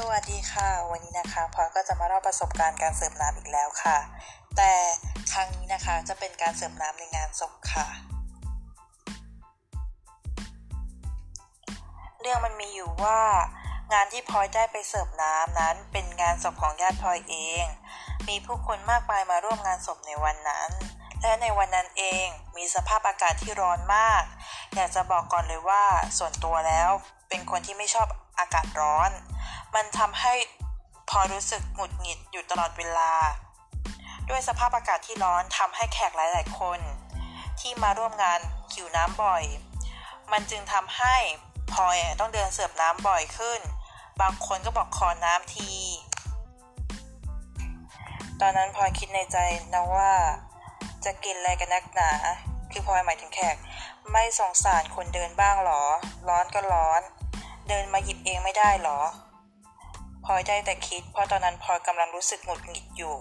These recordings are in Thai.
สวัสดีค่ะ วันนี้นะคะพลอยก็จะมาเล่าประสบการณ์การเสิร์ฟน้ำอีกแล้วค่ะ แต่ครั้งนี้นะคะจะเป็นการเสิร์ฟน้ำในงานศพค่ะ เรื่องมันมีอยู่ว่างานที่พลอยได้ไปเสิร์ฟน้ำนั้นเป็นงานศพของญาติพลอยเอง มีผู้คนมากมายมาร่วมงานศพในวันนั้น และในวันนั้นเองมีสภาพอากาศที่ร้อนมาก อยากจะบอกก่อนเลยว่าส่วนตัวแล้วเป็นคนที่ไม่ชอบ อากาศร้อน มันทำให้พอรู้สึกหงุดหงิดอยู่ตลอดเวลา ด้วยสภาพอากาศที่ร้อนทำให้แขกหลาย ๆ คน ที่มาร่วมงานหิวน้ำบ่อย มันจึงทำให้พลอยต้องเดินเสิร์ฟน้ำบ่อยขึ้น บางคนก็บอกขอน้ำที ตอนนั้นพลอยคิดในใจนะว่า จะกินอะไรกันนักหนา คือพลอยหมายถึงแขก ไม่สงสารคนเดินบ้างหรอ ร้อนก็ร้อน เดินมาหยิบเองไม่ได้หรอพลอยได้แต่คิด เพราะตอนนั้นพลอยกำลังรู้สึกหงุดหงิดอยู่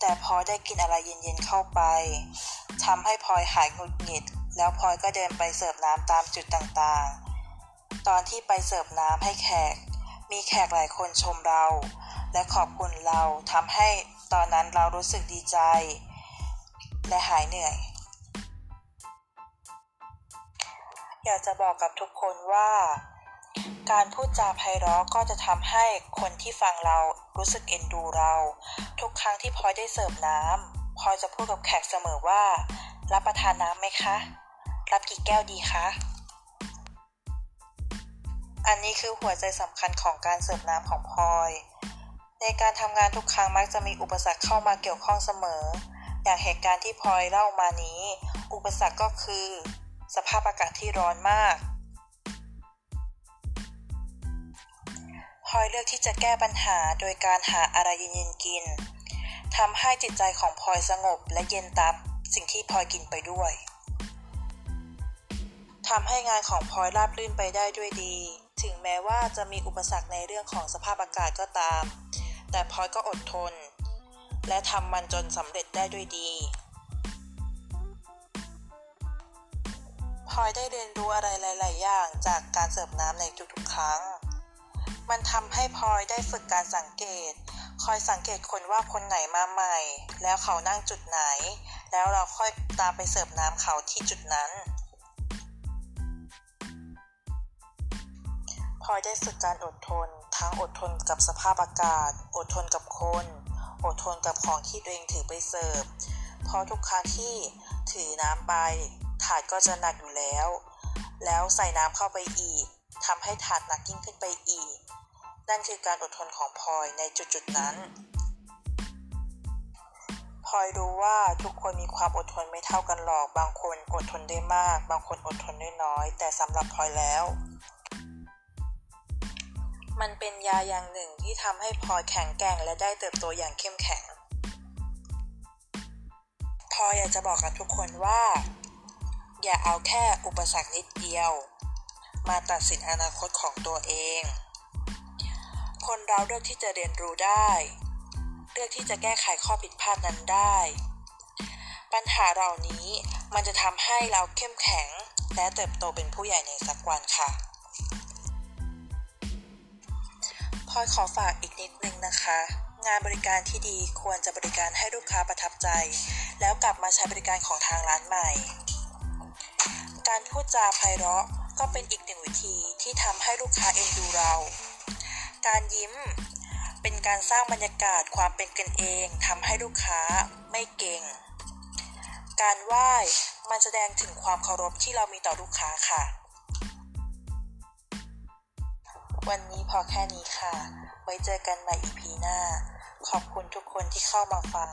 แต่พอได้กินอะไรเย็นๆเข้าไปทำให้พลอยหายหงุดหงิด แล้วพลอยก็เดินไปเสิร์ฟน้ำตามจุดต่างๆ ตอนที่ไปเสิร์ฟน้ำให้แขก มีแขกหลายคนชมเรา และขอบคุณเราทำให้ตอนนั้นเรารู้สึกดีใจ และหายเหนื่อย อยากจะบอกกับทุกคนว่า การพูดจาไพเราะก็จะทำให้คนที่ฟังเรารู้สึกเอ็นดูเรา ทุกครั้งที่พลอยได้เสิร์ฟน้ำพลอยจะพูดกับแขกเสมอว่า รับประทานน้ำไหมคะ รับกี่แก้วดีคะอันนี้คือหัวใจสำคัญของการเสิร์ฟน้ำของพลอย ในการทำงานทุกครั้งมักจะมีอุปสรรคเข้ามาเกี่ยวข้องเสมอ อย่างเหตุการณ์ที่พลอยเล่ามานี้ อุปสรรคก็คือ สภาพอากาศที่ร้อนมากพลอยเลือกที่จะแก้ปัญหาโดยการหาอะไรเย็นๆกินทำให้จิตใจของพลอยสงบและเย็นตามสิ่งที่พลอยกินไปด้วยทำให้งานของพลอยราบรื่นไปได้ด้วยดี ถึงแม้ว่าจะมีอุปสรรคในเรื่องของสภาพอากาศก็ตาม แต่พลอยก็อดทน และทำมันจนสำเร็จได้ด้วยดี พลอยได้เรียนรู้อะไรหลาย ๆ อย่างจากการเสิร์ฟน้ำในทุกๆ ครั้ง มันทำให้พลอยได้ฝึกการสังเกต คอยสังเกตคนว่าคนไหนมาใหม่ แล้วเขานั่งจุดไหน แล้วเราค่อยตามไปเสิร์ฟน้ำเขาที่จุดนั้นพลอยได้ฝึกการอดทน ทั้งอดทนกับสภาพอากาศ อดทนกับคน อดทนกับของที่ตัวเองถือไปเสิร์ฟ เพราะทุกครั้งที่ถือน้ำไป ถาดก็จะหนักอยู่แล้ว แล้วใส่น้ำเข้าไปอีกทำให้ถาดหนักยิ่งขึ้นไปอีก นั่นคือการอดทนของพลอยในจุดๆนั้นพลอยรู้ว่าทุกคนมีความอดทนไม่เท่ากันหรอก บางคนอดทนได้มาก บางคนอดทนได้น้อย แต่สำหรับพลอยแล้ว มันเป็นยาอย่างหนึ่งที่ทำให้พลอยแข็งแกร่งและได้เติบโตอย่างเข้มแข็งพลอยอยากจะบอกกับทุกคนว่า อย่าเอาแค่อุปสรรคนิดเดียว มาตัดสินอนาคตของตัวเอง คนเราเลือกที่จะเรียนรู้ได้ เลือกที่จะแก้ไขข้อผิดพลาดนั้นได้ ปัญหาเหล่านี้มันจะทำให้เราเข้มแข็งและเติบโตเป็นผู้ใหญ่ในสักวันค่ะพลอยขอฝากอีกนิดนึงนะคะ งานบริการที่ดีควรจะบริการให้ลูกค้าประทับใจ แล้วกลับมาใช้บริการของทางร้านใหม่ การพูดจาไพเราะก็เป็นอีกหนึ่งวิธีที่ทำให้ลูกค้าเอ็นดูเรา การยิ้มเป็นการสร้างบรรยากาศความเป็นกันเองทำให้ลูกค้าไม่เก่ง การไหว้มันแสดงถึงความเคารพที่เรามีต่อลูกค้าค่ะ วันนี้พอแค่นี้ค่ะ ไว้เจอกันใหม่ EP หน้า ขอบคุณทุกคนที่เข้ามาฟัง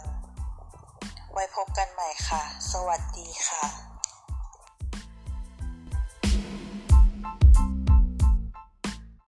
ไว้พบกันใหม่ค่ะ สวัสดีค่ะ